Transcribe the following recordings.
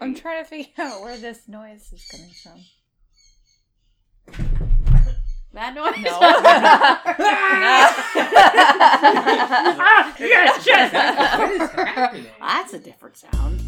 I'm trying to figure out where this noise is coming from. That noise. No. What is happening? That's a different sound.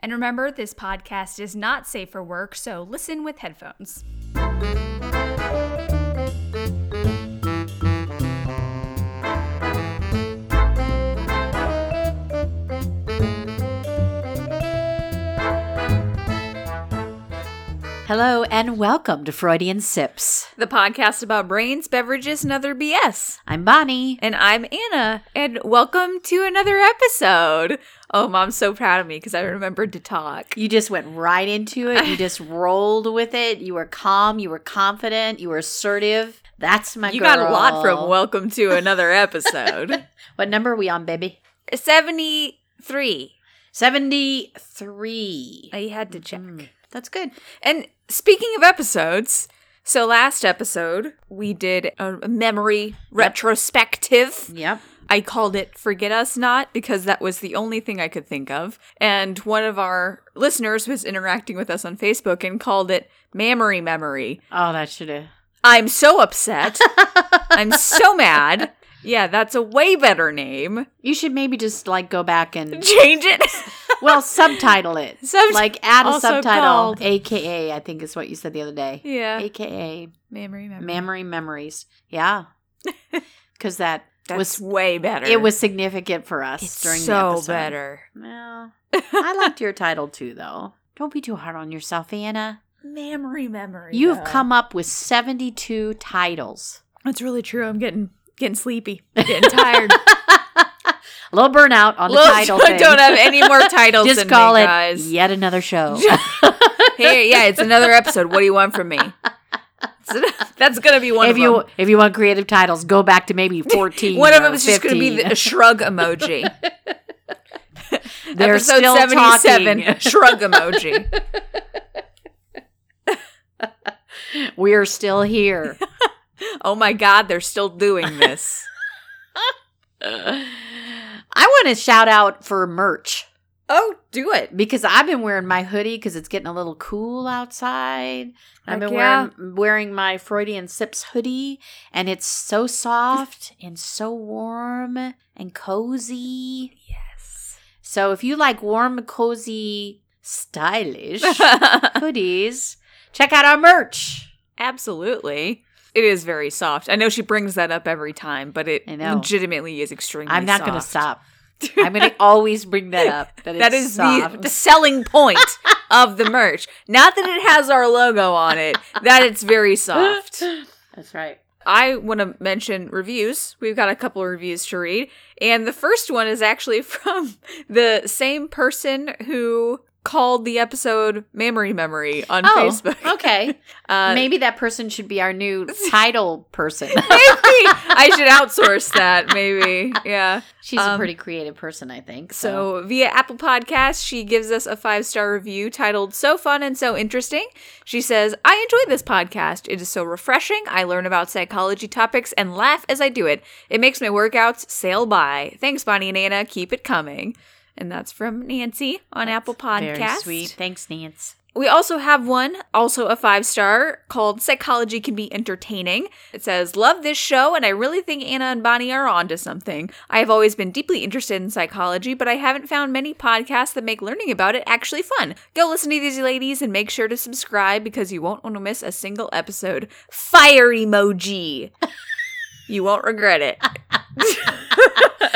And remember, this podcast is not safe for work, so listen with headphones. Hello and welcome to Freudian Sips. the podcast about brains, beverages, and other BS. I'm Bonnie. And I'm Anna, and welcome to another episode. Oh, mom's so proud of me because I remembered to talk. You just went right into it. You just rolled with it. You were calm. You were confident. You were assertive. That's my You girl. got a lot from welcome to another episode. What number are we on, baby? 73. 73. I had to check. Mm, that's good. And speaking of episodes, so last episode we did a memory retrospective. Yep. I called it Forget Us Not because that was the only thing I could think of. And one of our listeners was interacting with us on Facebook and called it Mammary Memory. Oh, that should have. I'm so upset. I'm so mad. Yeah, that's a way better name. You should maybe just like go back and Change it. well subtitle it. Sub- like add a also subtitle. called- AKA, I think is what you said the other day. yeah. AKA Mammary Memory. memory memories. Yeah. Because that That's was way better. it was significant for us it's during the so episode. better. Well, I liked your title too, though. Don't be too hard on yourself, Anna. Mammary Memory. You've though. come up with 72 titles. That's really true. I'm getting getting sleepy. Getting tired. A little burnout on the Look, title I thing. don't have any more titles Just call me, it guys. yet another show. Hey, yeah, it's another episode. What do you want from me? That's gonna be one if of you them. if you want creative titles, go back to maybe 14. One of them is just gonna be the, a shrug emoji. They're Episode still seventy-seven, talking. shrug emoji. We're still here. Oh my god, they're still doing this. I want to shout out for merch Oh, do it. because I've been wearing my hoodie because it's getting a little cool outside. I've been yeah. wearing wearing my Freudian Sips hoodie, and it's so soft and so warm and cozy. Yes. So if you like warm, cozy, stylish hoodies, check out our merch. Absolutely. It is very soft. I know she brings that up every time, but it I know. legitimately is extremely I'm not going to stop. I'm going to always bring that up. That, That is soft. the selling point of the merch. Not that it has our logo on it, that it's very soft. That's right. I want to mention reviews. We've got a couple of reviews to read. And the first one is actually from the same person who called the episode Memory Memory on Oh, Facebook. okay. Uh, Maybe that person should be our new title person. maybe I should outsource that. Maybe. Yeah. She's a Um, pretty creative person, I think. So, via Apple Podcasts, she gives us a five star review titled So Fun and So Interesting. She says, I enjoy this podcast. It is so refreshing. I learn about psychology topics and laugh as I do it. It makes my workouts sail by. Thanks, Bonnie and Anna. Keep it coming. And that's from Nancy on Apple Podcast. very sweet. Thanks, Nance. We also have one, also a five star, called Psychology Can Be Entertaining. It says, Love this show, and I really think Anna and Bonnie are onto something. I have always been deeply interested in psychology, but I haven't found many podcasts that make learning about it actually fun. Go listen to these ladies and make sure to subscribe because you won't want to miss a single episode. Fire emoji. you won't regret it.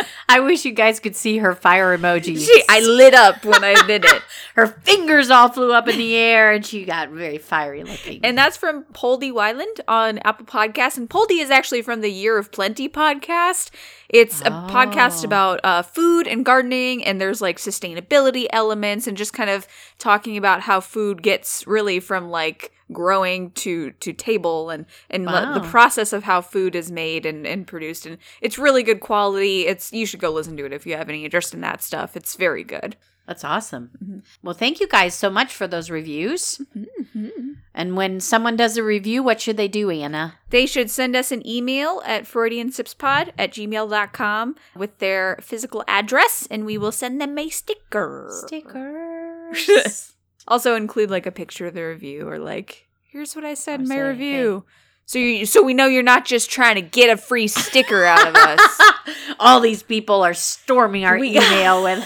I wish you guys could see her fire emoji. She, I lit up when I did it. her fingers all flew up in the air and she got very fiery looking. And that's from Poldy Wyland on Apple Podcasts. And Poldy is actually from the Year of Plenty podcast. It's a podcast Oh. about uh, food and gardening, and there's like sustainability elements, and just kind of talking about how food gets really from like growing to to table and and le- Wow. the process of how food is made and, and produced and it's really good quality it's you should go listen to it if you have any interest in that stuff it's very good That's awesome. Mm-hmm. Well, thank you guys so much for those reviews. And when someone does a review, what should they do, Anna? They should send us an email at freudiansipspod at gmail.com with their physical address, and we will send them a sticker. Stickers. Also include like a picture of the review or like, here's what I said in my review. So you, so we know you're not just trying to get a free sticker out of us. All these people are storming our We- email with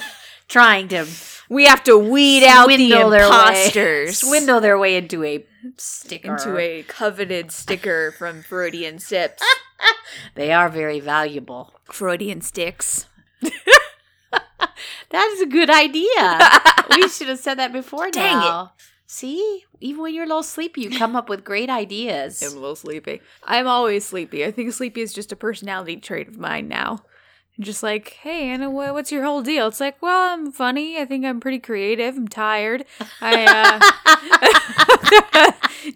trying to We have to weed out the swindle their imposters. swindle their way into a sticker. into a coveted sticker from Freudian Sips. They are very valuable. Freudian sticks. That is a good idea. we should have said that before Dang now. See, even when you're a little sleepy, you come up with great ideas. I'm a little sleepy. I'm always sleepy. I think sleepy is just a personality trait of mine now. Just like, hey, Anna, wha- what's your whole deal? It's like, well, I'm funny. I think I'm pretty creative. I'm tired. I, uh,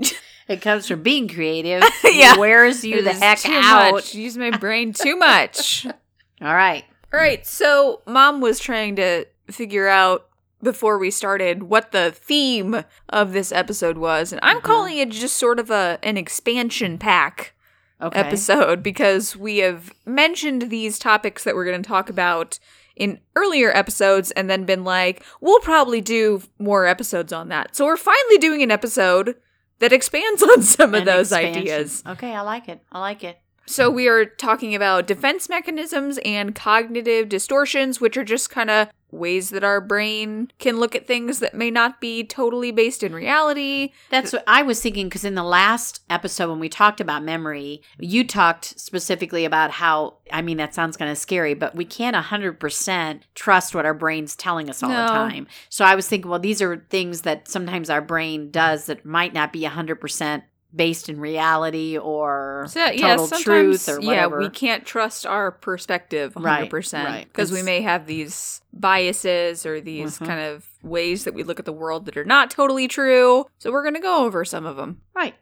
It comes from being creative. Yeah. Wears you the heck out. Much. Use my brain too much. All right. All right. So, mom was trying to figure out before we started what the theme of this episode was, and I'm Mhm. calling it just sort of a an expansion pack. Okay. episode because we have mentioned these topics that we're going to talk about in earlier episodes and then been like, we'll probably do more episodes on that. So we're finally doing an episode that expands on some of An those expansion. ideas. Okay, I like it. I like it. So we are talking about defense mechanisms and cognitive distortions, which are just kind of ways that our brain can look at things that may not be totally based in reality. That's what I was thinking because in the last episode when we talked about memory, you talked specifically about how, I mean, that sounds kind of scary, but we can't 100% trust what our brain's telling us all No. the time. So I was thinking, well, these are things that sometimes our brain does that might not be 100% based in reality or So yeah, total truth or yeah, we can't trust our perspective 100% Right, because right. we may have these biases or these Mhm. kind of ways that we look at the world that are not totally true. So we're going to go over some of them. right.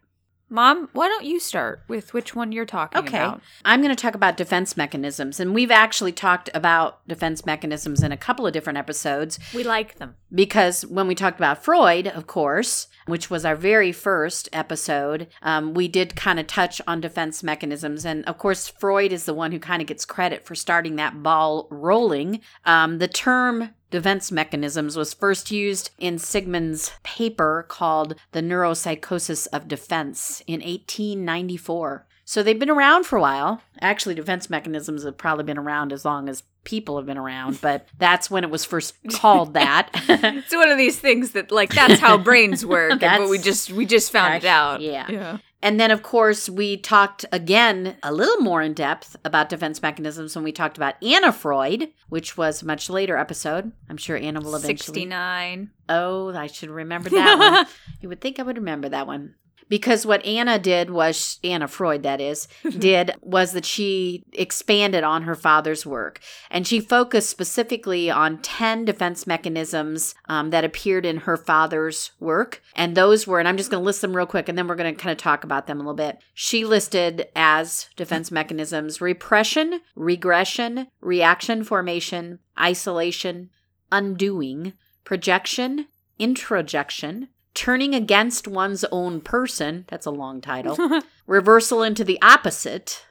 Mom, why don't you start with which one you're talking Okay. about? I'm going to talk about defense mechanisms. And we've actually talked about defense mechanisms in a couple of different episodes. We like them. because when we talked about Freud, of course, which was our very first episode, um, we did kind of touch on defense mechanisms. And of course, Freud is the one who kind of gets credit for starting that ball rolling. Um, the term defense mechanisms was first used in Sigmund's paper called The Neuropsychosis of Defense in 1894. So they've been around for a while. Actually, defense mechanisms have probably been around as long as people have been around, but that's when it was first called that. It's one of these things that like that's how brains work, but That's- we just we just found it out. yeah. Yeah. And then, of course, we talked again a little more in depth about defense mechanisms when we talked about Anna Freud, which was a much later episode. I'm sure Anna will eventually. 69. Oh, I should remember that one. You would think I would remember that one. Because what Anna did was, Anna Freud, that is, did was that she expanded on her father's work. And she focused specifically on 10 defense mechanisms um, that appeared in her father's work. And those were, and I'm just going to list them real quick, and then we're going to kind of talk about them a little bit. She listed as defense mechanisms repression, regression, reaction formation, isolation, undoing, projection, introjection, turning against one's own person, that's a long title, reversal into the opposite,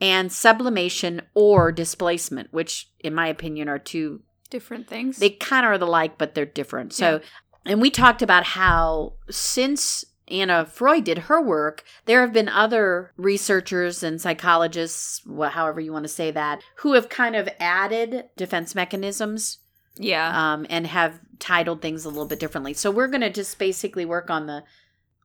and sublimation or displacement, which, in my opinion, are two, Different things. they kind of are the like, but they're different. So, and we talked about how since Anna Freud did her work, there have been other researchers and psychologists, however you want to say that, who have kind of added defense mechanisms yeah. um, and have titled things a little bit differently. So we're going to just basically work on the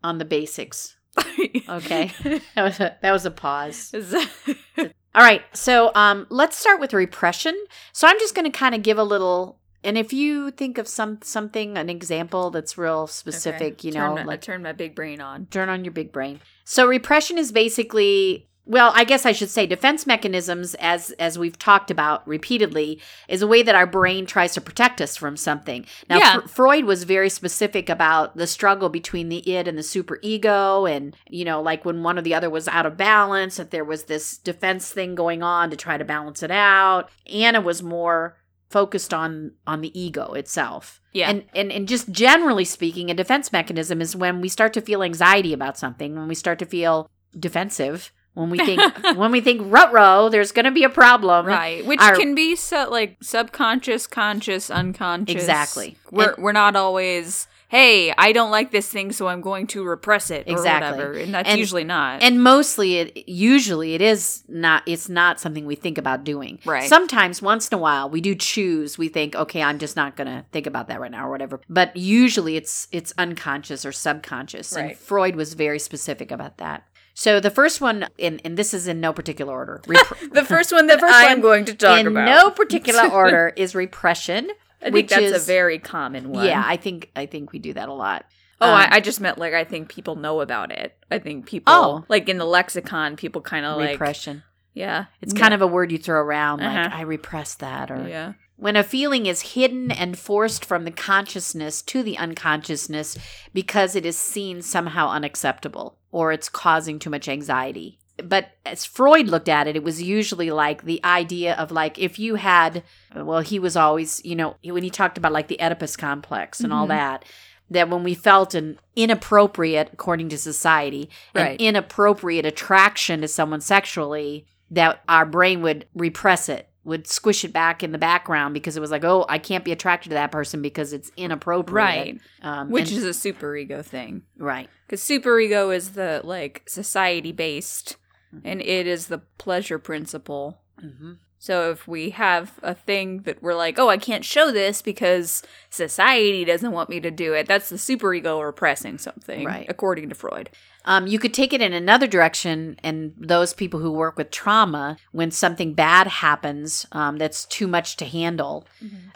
on the basics. Okay, that was a, that was a pause. All right, so um, let's start with repression. So I'm just going to kind of give a little, and if you think of some something, an example that's real specific, Okay. you Turn know, my, like turn my big brain on. turn on your big brain. So repression is basically well, I guess I should say defense mechanisms as as we've talked about repeatedly is a way that our brain tries to protect us from something. Now Yeah. Fr- Freud was very specific about the struggle between the id and the superego and you know like when one or the other was out of balance that there was this defense thing going on to try to balance it out. Anna was more focused on on the ego itself. Yeah. And, and and just generally speaking, a defense mechanism is when we start to feel anxiety about something, when we start to feel defensive, when we think when we think rut there's going to be a problem. Right, which Our- can be so like subconscious, conscious, unconscious. Exactly. We're And- we're not always, hey, I don't like this thing, so I'm going to repress it or Exactly. whatever, and that's And- usually not. And mostly it usually it is not it's not something we think about doing. Right. Sometimes once in a while we do choose, we think, okay, I'm just not gonna think about that right now or whatever. But usually it's it's unconscious or subconscious. And Freud was very specific about that. So the first one, and, and this is in no particular order. Rep- the first one that first I'm going to talk in about. no particular order is repression. I think which that's is, a very common one. yeah. I think I think we do that a lot. Oh, Um, I, I just meant like I think people know about it. I think people Oh. like in the lexicon, people kind of like repression. yeah. It's kind of a word you throw around, like Uh-huh. I repress that, or yeah. When a feeling is hidden and forced from the consciousness to the unconsciousness because it is seen somehow unacceptable or it's causing too much anxiety. But as Freud looked at it, it was usually like the idea of like if you had, well, he was always, you know, when he talked about like the Oedipus complex and all Mhm. that, that when we felt an inappropriate, according to society, Right. an inappropriate attraction to someone sexually, that our brain would repress it, would squish it back in the background because it was like, oh, I can't be attracted to that person because it's inappropriate. Right. Um, Which and- is a superego thing. right. Because superego is the like society based, Mm-hmm. and it is the pleasure principle. hmm So if we have a thing that we're like, oh, I can't show this because society doesn't want me to do it, that's the superego repressing something, Right. According to Freud. Um, you could take it in another direction, and those people who work with trauma, when something bad happens um, that's too much to handle,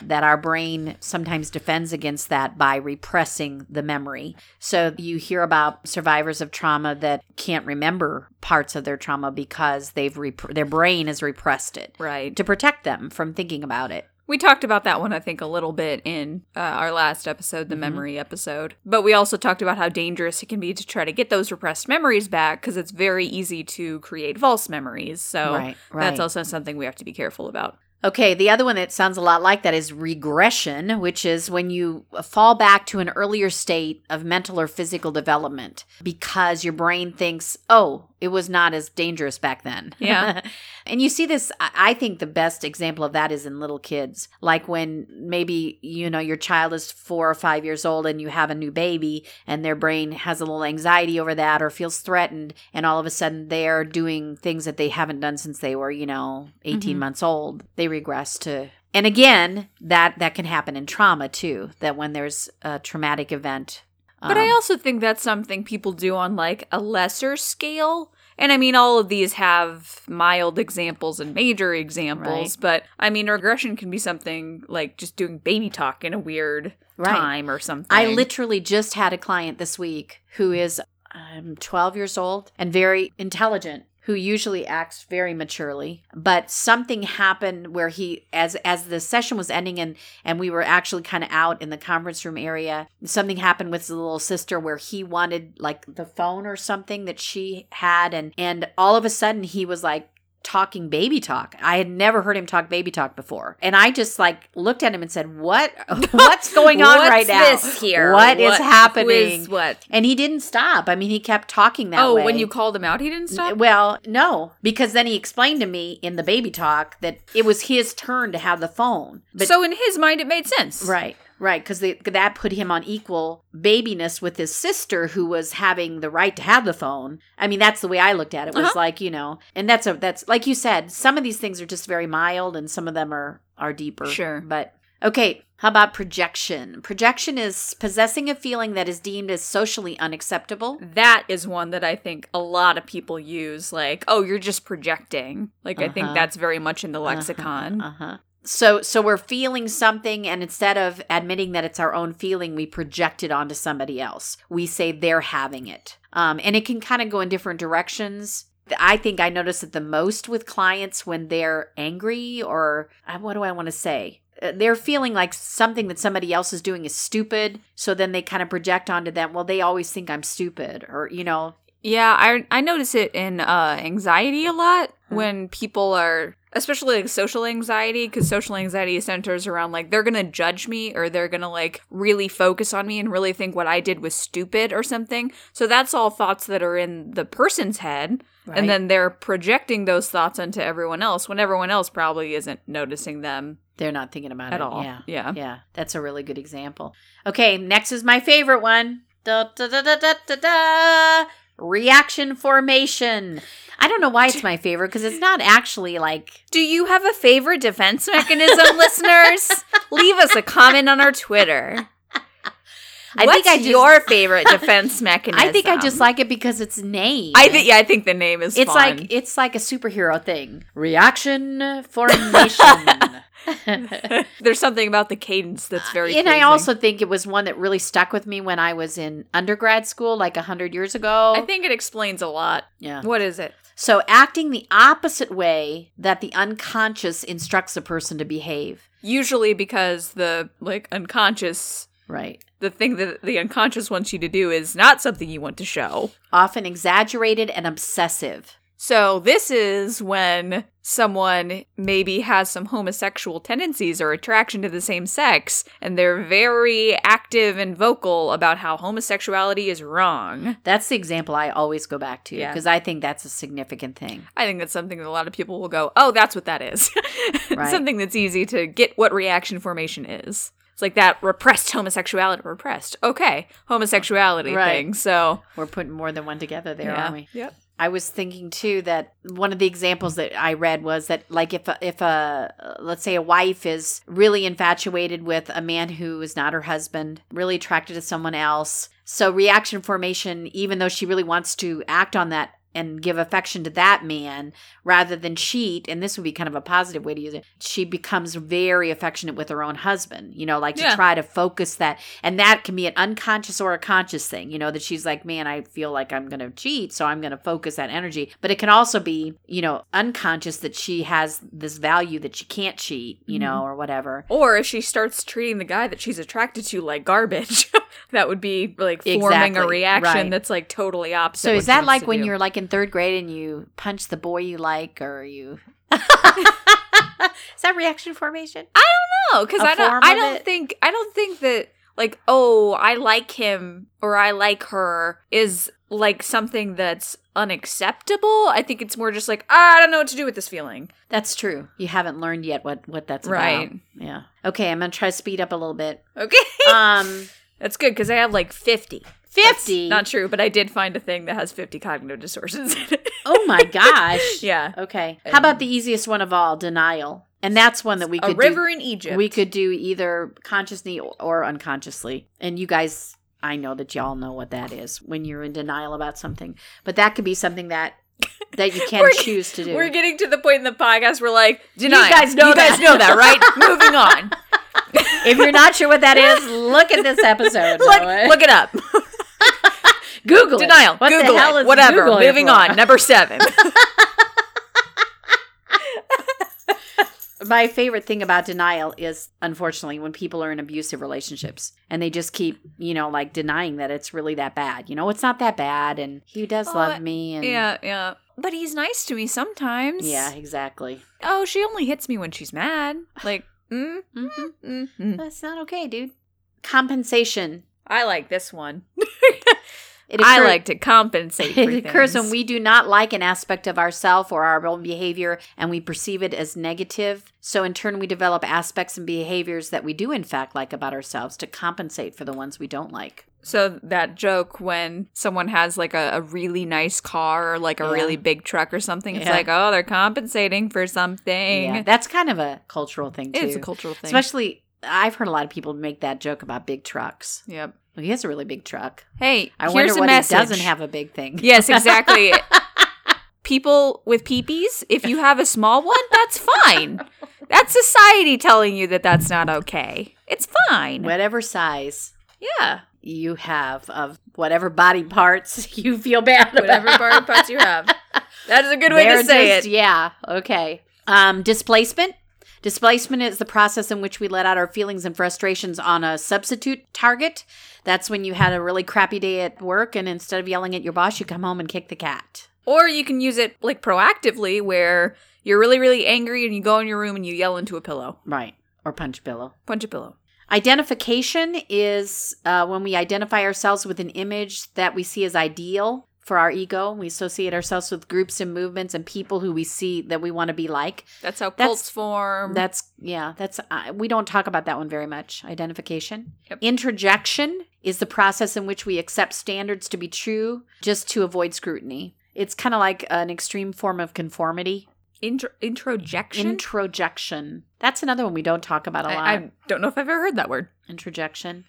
that our brain sometimes defends against that by repressing the memory. So you hear about survivors of trauma that can't remember parts of their trauma because they've rep- their brain has repressed it Right. to protect them from thinking about it. We talked about that one, I think, a little bit in uh, our last episode, Mm-hmm. the memory episode. But we also talked about how dangerous it can be to try to get those repressed memories back because it's very easy to create false memories. So Right, right. that's also something we have to be careful about. Okay, the other one that sounds a lot like that is regression, which is when you fall back to an earlier state of mental or physical development because your brain thinks, oh, it was not as dangerous back then. Yeah. and you see this, I think the best example of that is in little kids. Like when maybe, you know, your child is four or five years old and you have a new baby and their brain has a little anxiety over that or feels threatened. And all of a sudden they're doing things that they haven't done since they were, you know, 18 Mhm. months old. They regress to. And again, that that can happen in trauma too. That when there's a traumatic event, But I um, also think that's something people do on like a lesser scale. And I mean, all of these have mild examples and major examples, but I mean, regression can be something like just doing baby talk in a weird Right. time or something. I literally just had a client this week who is um, 12 years old and very intelligent who usually acts very maturely but something happened where he as as the session was ending and and we were actually kind of out in the conference room area something happened with his little sister where he wanted like the phone or something that she had and and all of a sudden he was like talking baby talk. I had never heard him talk baby talk before. And I just like looked at him and said, "What what's going on What's right now? this here? What is happening?" is what? And he didn't stop. I mean, he kept talking that oh, way. when you called him out, he didn't stop. Well, no, because then he explained to me in the baby talk that it was his turn to have the phone. But so in his mind, it made sense. Right, right, because that put him on equal babiness with his sister, who was having the right to have the phone. I mean, that's the way I looked at it. Was Uh-huh. like you know, and that's a that's like you said. Some of these things are just very mild, and some of them are are deeper. Sure. but okay. How about projection? Projection is possessing a feeling that is deemed as socially unacceptable. That is one that I think a lot of people use. Like, oh, you're just projecting. Like, I think Uh-huh. that's very much in the lexicon. Uh huh. So, so we're feeling something, and instead of admitting that it's our own feeling, we project it onto somebody else. We say they're having it, um, and it can kind of go in different directions. I think I notice it the most with clients when they're angry or uh, what do I want to say? Uh, They're feeling like something that somebody else is doing is stupid. So then they kind of project onto them, well, they always think I'm stupid or, you know, Yeah, I I notice it in uh, anxiety a lot Hmm. when people are, especially like social anxiety, because social anxiety centers around like they're gonna judge me or they're gonna like really focus on me and really think what I did was stupid or something. So that's all thoughts that are in the person's head, Right. and then they're projecting those thoughts onto everyone else when everyone else probably isn't noticing them they're not thinking about at it. all. Yeah. yeah. Yeah, that's a really good example. Okay, next is my favorite one. Da, da, da, da, da, da, da. Reaction formation. I don't know why it's my favorite because it's not actually like Do you have a favorite defense mechanism, listeners? Leave us a comment on our Twitter. I What's think I just- your favorite defense mechanism? I think I just like it because it's named. I think yeah, I think the name is. it's fun. like it's like a superhero thing. Reaction formation. there's something about the cadence that's uh, very. and I also think it was one that really stuck with me when I was in undergrad school, like a hundred years ago. I think it explains a lot. yeah. What is it? So acting the opposite way that the unconscious instructs a person to behave. Usually because the like unconscious, Right. the thing that the unconscious wants you to do is not something you want to show. Often exaggerated and obsessive. So this is when someone maybe has some homosexual tendencies or attraction to the same sex and they're very active and vocal about how homosexuality is wrong. That's the example I always go back to Yeah. because I think that's a significant thing. I think that's something that a lot of people will go, "Oh, that's what that is." Right. something that's easy to get what reaction formation is. It's like that repressed homosexuality repressed. Okay, homosexuality Right. thing. So, We're putting more than one together there, yeah. aren't we? Yep. I was thinking too that one of the examples that I read was that like if a, if a let's say a wife is really infatuated with a man who is not her husband, really attracted to someone else. So reaction formation even though she really wants to act on that and give affection to that man rather than cheat and this would be kind of a positive way to use it she becomes very affectionate with her own husband you know like to try to focus that and that can be an unconscious or a conscious thing you know that she's like man i feel like i'm gonna cheat so i'm gonna focus that energy but it can also be you know unconscious that she has this value that she can't cheat you Mm-hmm. know or whatever Or if she starts treating the guy that she's attracted to like garbage, that would be like forming a reaction right. that's like totally opposite. so is that like when do. you're like in third grade and you punch the boy you like or you is that reaction formation I don't know because I don't. I don't it? think. I don't think that like oh I like him or I like her is like something that's unacceptable. I think it's more just like "Ah, I don't know what to do with this feeling. That's true. You haven't learned yet what what that's Right. about. Yeah. Okay, I'm gonna try to speed up a little bit. Okay, Um, that's good because I have like fifty. Fifty. Not true, but I did find a thing that has fifty cognitive distortions in it. oh my gosh. yeah, Okay. How about the easiest one of all? Denial. And that's one that we could a river do. in Egypt. We could do either consciously or unconsciously. And you guys, I know that y'all know what that is when you're in denial about something. But that could be something that that you can choose to do. We're getting to the point in the podcast where like denial. guys know you guys know that, right? Moving on. if you're not sure what that is, look at this episode. look, look it up. Google it. Denial. What Google the hell it. is Whatever. Google Moving for? on. Number seven. My favorite thing about denial is, unfortunately, when people are in abusive relationships and they just keep, you know, like denying that it's really that bad. You know, it's not that bad, and he does Oh, love me. And yeah, yeah. But he's nice to me sometimes. yeah, exactly. Oh, she only hits me when she's mad. Like, mm, hmm mm, mm. That's not okay, dude. Compensation. I like this one. I like to compensate. For It occurs when we do not like an aspect of ourself or our own behavior and we perceive it as negative. So, in turn, we develop aspects and behaviors that we do, in fact, like about ourselves to compensate for the ones we don't like. So that joke when someone has like a, a really nice car or like a Yeah. really big truck or something, it's Yeah. like, oh, they're compensating for something. Yeah, that's kind of a cultural thing, too. it's a cultural thing. Especially, I've heard a lot of people make that joke about big trucks. yep. Well, he has a really big truck. Hey, I wonder what message. he doesn't have a big thing. Yes, exactly. People with peepees, if you have a small one, that's fine. That's society telling you that that's not okay. It's fine. Whatever size Yeah. you have of whatever body parts you feel bad Whatever about. body parts you have. That is a good way They're to say just- it. Yeah. Okay. Um, displacement. Displacement is the process in which we let out our feelings and frustrations on a substitute target. That's when you had a really crappy day at work, and instead of yelling at your boss, you come home and kick the cat. Or you can use it like proactively where you're really, really angry and you go in your room and you yell into a pillow. Right. Or punch pillow. Punch a pillow. Identification is uh, when we identify ourselves with an image that we see as ideal for our ego. We associate ourselves with groups and movements and people who we see that we want to be like. That's how That's- cults form. That's yeah. That's uh, we don't talk about that one very much. Identification. Yep. Introjection is the process in which we accept standards to be true just to avoid scrutiny. It's kind of like an extreme form of conformity. Intro- introjection. Introjection. That's another one we don't talk about a lot. I, I don't know if I've ever heard that word. Introjection.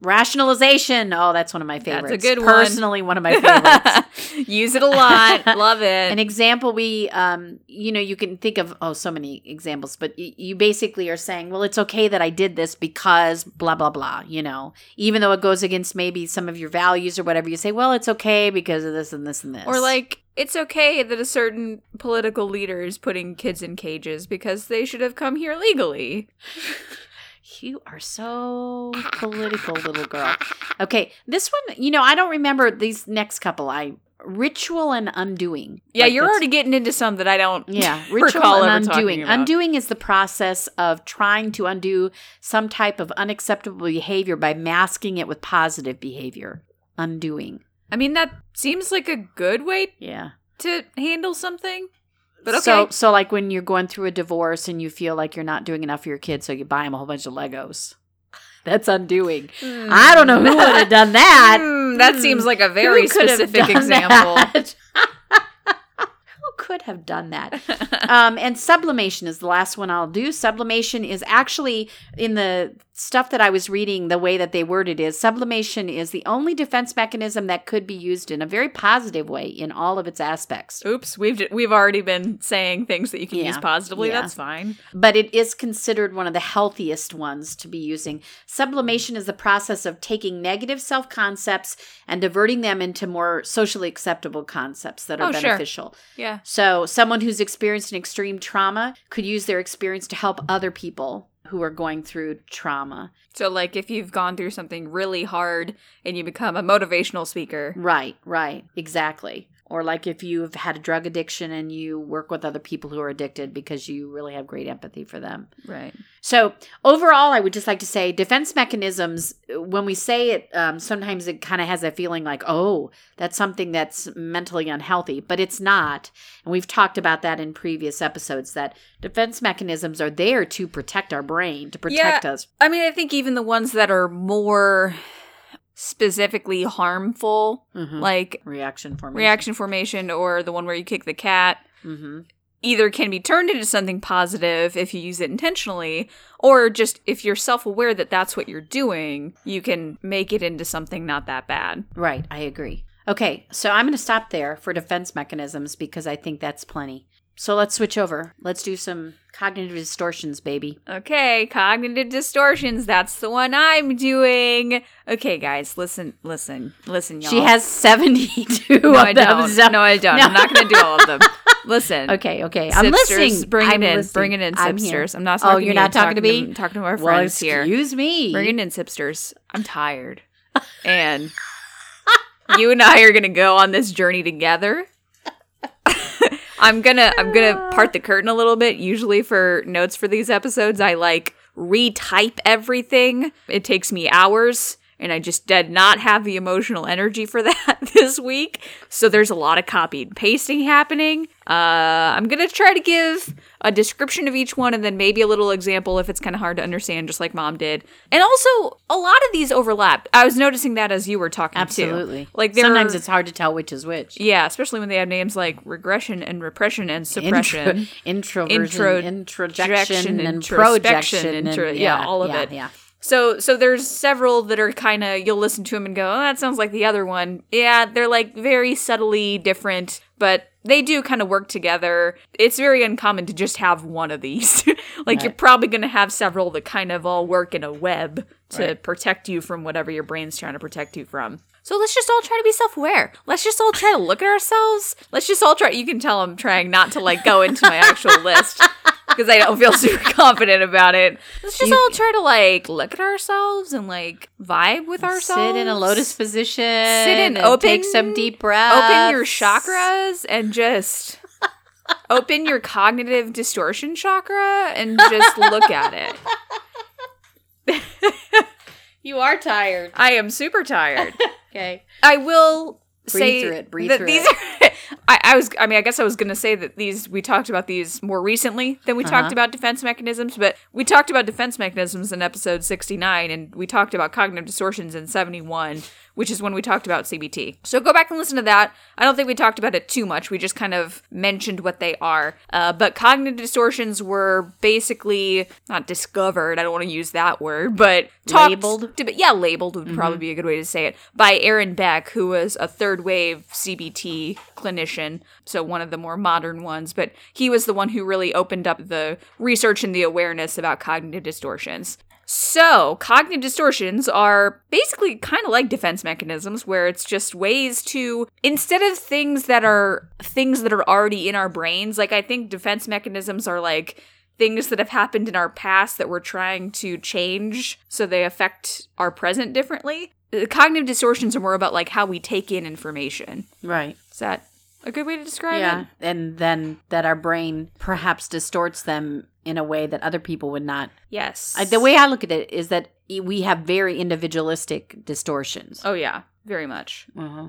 Rationalization. Oh, that's one of my favorites. That's a good one. Personally, one of my favorites. Use it a lot. Love it. An example we, um, you know, you can think of oh, so many examples, but y- you basically are saying, well, it's okay that I did this because blah blah blah. You know, even though it goes against maybe some of your values or whatever, you say, well, it's okay because of this and this and this. Or like, it's okay that a certain political leader is putting kids in cages because they should have come here legally. You are so political, little girl. Okay, this one, you know, I don't remember these next couple. I ritual and undoing. Yeah, Like, you're already getting into some that I don't. Yeah, ritual and undoing. Undoing is the process of trying to undo some type of unacceptable behavior by masking it with positive behavior. Undoing. I mean, that seems like a good way Yeah. to handle something. But okay. So, so like when you're going through a divorce and you feel like you're not doing enough for your kids, so you buy them a whole bunch of Legos. That's undoing. I don't know who would have done that. Hmm, that Hmm. seems like a very Who could have specific example. Who could have done that? um, and sublimation is the last one I'll do. Sublimation is actually in the stuff that I was reading, the way that they worded is sublimation is the only defense mechanism that could be used in a very positive way in all of its aspects. Oops, we've we've already been saying things that you can Yeah. use positively. Yeah. That's fine. But it is considered one of the healthiest ones to be using. Sublimation is the process of taking negative self concepts and diverting them into more socially acceptable concepts that are Oh, sure. beneficial. Yeah. So, someone who's experienced an extreme trauma could use their experience to help other people who are going through trauma. So like if you've gone through something really hard and you become a motivational speaker. Right, right, exactly. Or like if you've had a drug addiction and you work with other people who are addicted because you really have great empathy for them. Right. So, overall, I would just like to say defense mechanisms, when we say it, um, sometimes it kind of has a feeling like, oh, that's something that's mentally unhealthy, but it's not. And we've talked about that in previous episodes that defense mechanisms are there to protect our brain, to protect us. I mean, I think even the ones that are more specifically harmful, Mhm. like reaction formation. reaction formation or the one where you kick the cat, hmm either can be turned into something positive if you use it intentionally, or just if you're self aware that that's what you're doing, you can make it into something not that bad. Right, I agree. Okay, so I'm going to stop there for defense mechanisms because I think that's plenty. So let's switch over. Let's do some cognitive distortions, baby. Okay, cognitive distortions. That's the one I'm doing. Okay, guys, listen, listen, listen, y'all. She has 72 no, of I them. don't. so- No, I don't. No. I'm not going to do all of them. Listen. Okay, okay. I'm Sipsters, listening. Bring it I'm in. listening. Bring it in, I'm here. Sipsters. I'm not Oh, you're not talking to me? I'm talking to our Well, friends here. excuse me. Bring it in, Sipsters. I'm tired. and you and I are going to go on this journey together. I'm gonna I'm gonna part the curtain a little bit. Usually for notes for these episodes, I like retype everything. It takes me hours, and I just did not have the emotional energy for that this week. So there's a lot of copy and pasting happening. Uh, I'm gonna try to give a description of each one and then maybe a little example if it's kind of hard to understand, just like mom did. And also, a lot of these overlap. I was noticing that as you were talking too. Absolutely. Like there sometimes are- it's hard to tell which is which. yeah, especially when they have names like regression and repression and suppression. Intro, Intro- introversion, introjection, introjection, and introspection, projection. intro- and, yeah, all of yeah, it. Yeah. So so there's several that are kind of you'll listen to them and go, "Oh, that sounds like the other one." Yeah, they're like very subtly different, but they do kind of work together. It's very uncommon to just have one of these. like you're probably going to have several that kind of all work in a web to Right. protect you from whatever your brain's trying to protect you from. So let's just all try to be self-aware. Let's just all try to look at ourselves. Let's just all try. You can tell I'm trying not to like go into my actual list because I don't feel super confident about it. Let's just You- all try to like look at ourselves and like vibe with ourselves. Sit in a lotus position. Sit in and open- Take some deep breaths. Open your chakras and just open your cognitive distortion chakra and just look at it. You are tired. I am super tired. Okay. I will Breathe say through it, breathe that through these Are, I, I was. I mean, I guess I was going to say that these we talked about these more recently than we Uh-huh. talked about defense mechanisms, but we talked about defense mechanisms in episode sixty nine, and we talked about cognitive distortions in seventy one, which is when we talked about CBT. So go back and listen to that. I don't think we talked about it too much. We just kind of mentioned what they are. Uh, but cognitive distortions were basically not discovered. I don't want to use that word, but Labeled? to- yeah, labeled would probably be a good way to say it, by Aaron Beck, who was a third wave CBT clinician, so one of the more modern ones, but he was the one who really opened up the research and the awareness about cognitive distortions. So, cognitive distortions are basically kind of like defense mechanisms where it's just ways to instead of things that are things that are already in our brains, like I think defense mechanisms are like things that have happened in our past that we're trying to change so they affect our present differently. The Cognitive distortions are more about like how we take in information. Right. Is that a good way to describe Yeah. it? Yeah, and then that our brain perhaps distorts them in a way that other people would not. Yes. I, the way I look at it is that we have very individualistic distortions. Oh yeah, very much. Uh-huh.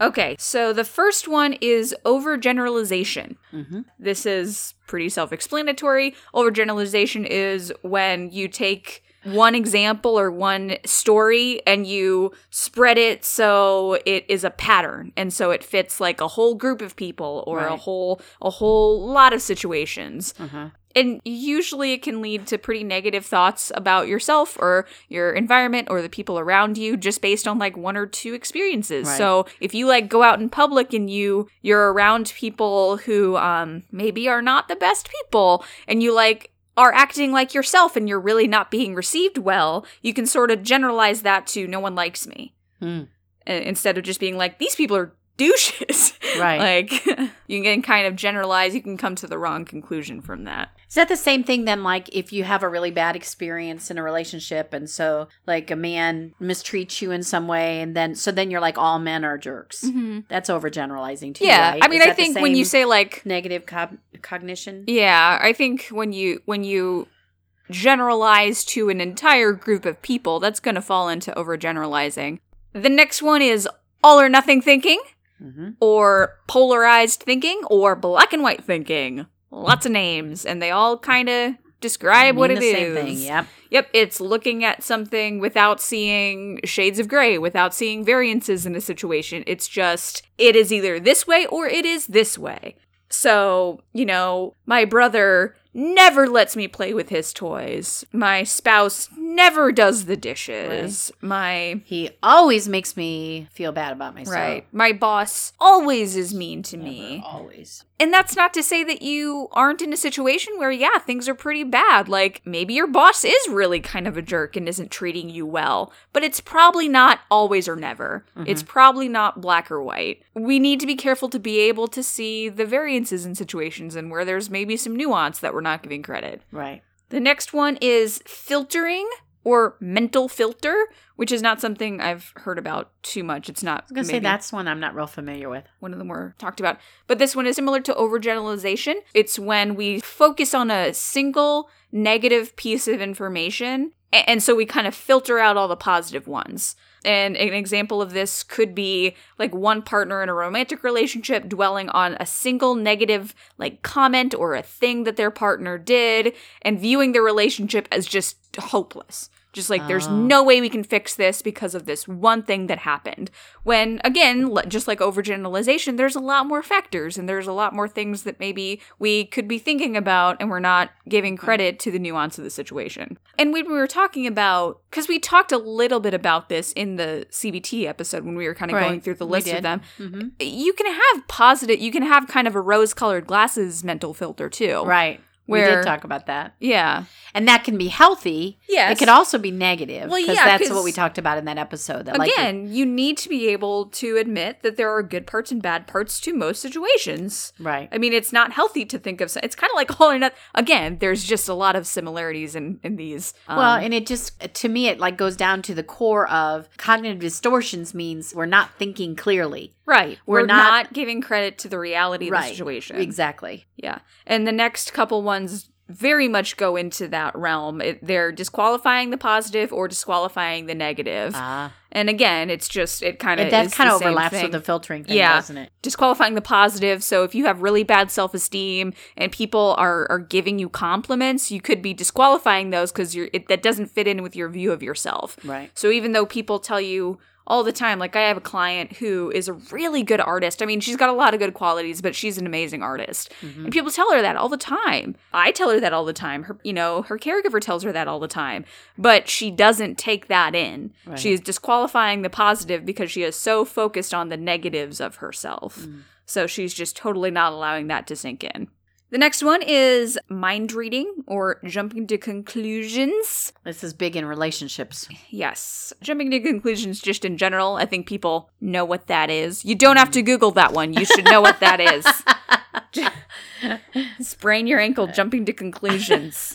Okay, so the first one is overgeneralization. Mhm. This is pretty self explanatory. Overgeneralization is when you take one example or one story and you spread it so it is a pattern and so it fits like a whole group of people or a whole a whole lot of situations Uh-huh. and usually it can lead to pretty negative thoughts about yourself or your environment or the people around you just based on like one or two experiences Right. so if you like go out in public and you you're around people who um maybe are not the best people and you like are acting like yourself and you're really not being received well you can sort of generalize that to no one likes me Hmm. instead of just being like these people are douches Right. like you can kind of generalize you can come to the wrong conclusion from that Is that the same thing then? Like if you have a really bad experience in a relationship, and so like a man mistreats you in some way, and then so then you're like all men are jerks. Mm-hmm. That's overgeneralizing too. yeah right? i mean i think when you say like negative co- cognition, yeah i think when you when you generalize to an entire group of people that's going to fall into overgeneralizing the next one is all or nothing thinking hmm or polarized thinking or black and white thinking lots of names and they all kind of describe what it is thing. Yep. Yep, it's looking at something without seeing shades of gray, without seeing variances in a situation. It's just, it is either this way or it is this way. So, you know, my brother never lets me play with his toys. My spouse never does the dishes. My. He always makes me feel bad about myself. Right. My boss always is mean to me. Always. And that's not to say that you aren't in a situation where, yeah, things are pretty bad. Like, maybe your boss is really kind of a jerk and isn't treating you well, but it's probably not always or never. Mm-hmm. It's probably not black or white. We need to be careful to be able to see the variances in situations and where there's maybe some nuance that we're not giving credit. Right. The next one is filtering or mental filter, which is not something I've heard about too much. It's not I was gonna say that's one I'm not real familiar with. one of them were talked about. But this one is similar to overgeneralization. It's when we focus on a single negative piece of information, and so we kind of filter out all the positive ones. And an example of this could be like one partner in a romantic relationship dwelling on a single negative like comment or a thing that their partner did and viewing the relationship as just hopeless. Just like there's Oh. no way we can fix this because of this one thing that happened. When again, just like overgeneralization, there's a lot more factors and there's a lot more things that maybe we could be thinking about and we're not giving credit to the nuance of the situation. And when we were talking about cuz we talked a little bit about this in the CBT episode when we were kind of going through the list of them. Mm-hmm. You can have positive, you can have kind of a rose-colored glasses mental filter too Right. We did talk about that. yeah, And that can be healthy. Yes. It could also be negative. Well, because yeah, that's what we talked about in that episode. That like again, you need to be able to admit that there are good parts and bad parts to most situations. right. I mean, it's not healthy to think of. It's kind of like all or nothing. Again, there's just a lot of similarities in in these. well, Um, and it just to me it like goes down to the core of cognitive distortions means we're not thinking clearly. right, we're we're, not- not, giving credit to the reality of the situation. Exactly. Yeah. And the next couple ones very much go into that realm. It, they're disqualifying the positive or disqualifying the negative. Ah. and again, it's just, it kind of that kind of overlaps with the filtering thing, Yeah. doesn't it? disqualifying the positive. So if you have really bad self esteem and people are, are giving you compliments, you could be disqualifying those because you're it, that doesn't fit in with your view of yourself. Right. So even though people tell you all the time, like I have a client who is a really good artist. I mean, she's got a lot of good qualities, but she's an amazing artist. Mm-hmm. And people tell her that all the time. I tell her that all the time. Her, you know, her caregiver tells her that all the time. But she doesn't take that in. Right. She is disqualifying the positive because she is so focused on the negatives of herself. Mm. So she's just totally not allowing that to sink in. The next one is mind reading or jumping to conclusions. This is big in relationships. Yes. Jumping to conclusions just in general. I think people know what that is. You don't have to Google that one. You should know what that is. Sprain your ankle jumping to conclusions.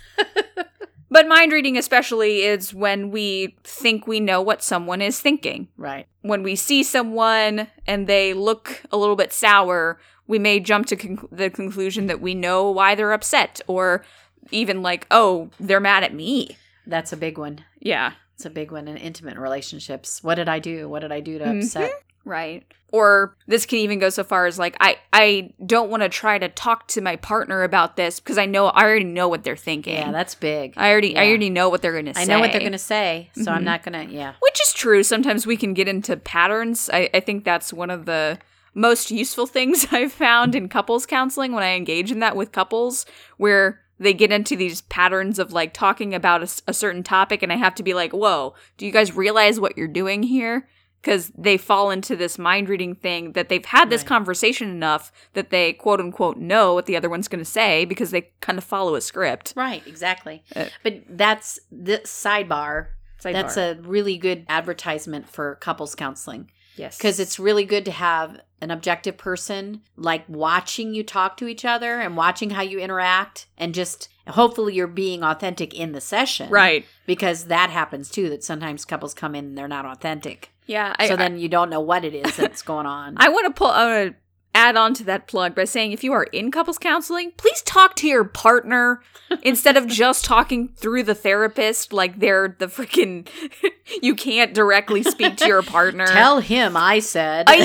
but mind reading, especially, is when we think we know what someone is thinking. Right. When we see someone and they look a little bit sour, we may jump to conc- the conclusion that we know why they're upset, or even like, oh, they're mad at me. That's a big one. Yeah. It's a big one in intimate relationships. What did I do? What did I do to upset? Right. Or this can even go so far as like I I don't want to try to talk to my partner about this because I know I already know what they're thinking. Yeah, that's big. I already I already know what they're going to say. I know what they're going to say, so I'm Mhm. not going to. Yeah. Which is true. Sometimes we can get into patterns. I, I think that's one of the most useful things I've found in couples counseling when I engage in that with couples where they get into these patterns of like talking about a certain topic and I have to be like, whoa, do you guys realize what you're doing here? Because they fall into this mind reading thing that they've had this Right. conversation enough that they quote unquote know what the other one's going to say because they kind of follow a script. Right. Exactly. Uh, but that's the sidebar. That's a really good advertisement for couples counseling yes because it's really good to have an objective person like watching you talk to each other and watching how you interact and just hopefully you're being authentic in the session right. because that happens too that sometimes couples come in and they're not authentic Yeah. I, so I- then you don't know what it is that's going on I want to pull. I want to add on to that plug by saying if you are in couples counseling, please talk to your partner instead of just talking through the therapist like they're the freaking. you can't directly speak to your partner. tell him i said I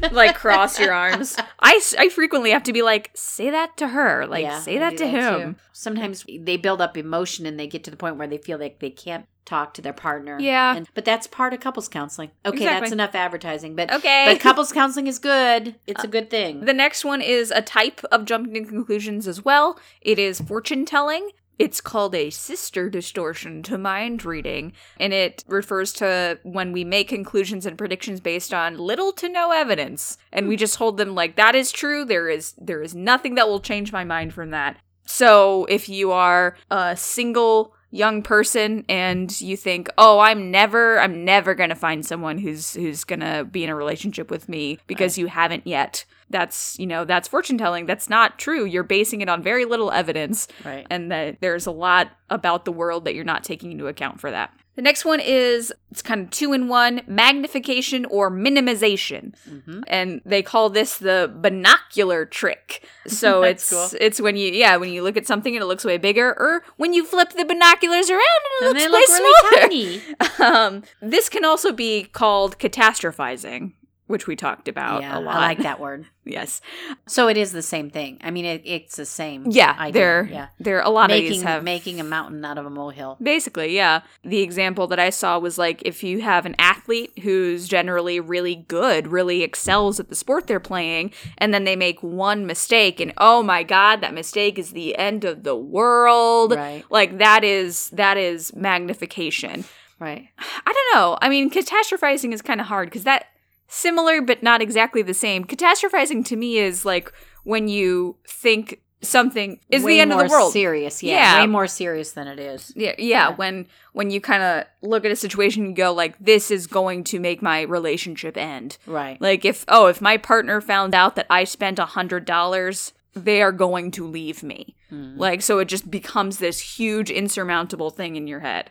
know. like cross your arms. I I frequently have to be like, say that to her. Like, Yeah, say that to him. too. Sometimes they build up emotion and they get to the point where they feel like they can't talk to their partner. Yeah. And, but that's part of couples counseling. Okay, Exactly. that's enough advertising. But Okay. but couples counseling is good. It's a uh, good thing. The next one is a type of jumping to conclusions as well. It is fortune telling. It's called a sister distortion to mind reading, and it refers to when we make conclusions and predictions based on little to no evidence, and we hmm. just hold them like that is true. There is there is nothing that will change my mind from that. So if you are a single young person and you think, "Oh, I'm never I'm never going to find someone who's who's going to be in a relationship with me because you haven't yet." That's, you know, that's fortune telling. That's not true. You're basing it on very little evidence right. and that there's a lot about the world that you're not taking into account for that. The next one is it's kind of two in one magnification or minimization. hmm And they call this the binocular trick. So it's cool. it's when you yeah, when you look at something and it looks way bigger, or when you flip the binoculars around and it And looks look way really smaller. tiny. um, this can also be called catastrophizing, which we talked about yeah, a lot. I like that word. Yes. So it is the same thing. I mean, it, it's the same. Yeah, idea. they're yeah. they're a lot of making these have making a mountain out of a molehill. Basically, yeah. The example that I saw was like if you have an athlete who's generally really good, really excels at the sport they're playing, and then they make one mistake, and oh my god, that mistake is the end of the world. Right. Like that is that is magnification. Right. I don't know. I mean, catastrophizing is kind of hard because that similar but not exactly the same. Catastrophizing to me is like when you think something is Way the end of the world. Serious, yeah, Yeah. way more serious than it is. Yeah, yeah, when when you kind of look at a situation and go like this is going to make my relationship end. Right. Like if oh, if my partner found out that I spent a hundred dollars, they are going to leave me. Hmm. Like so it just becomes this huge insurmountable thing in your head.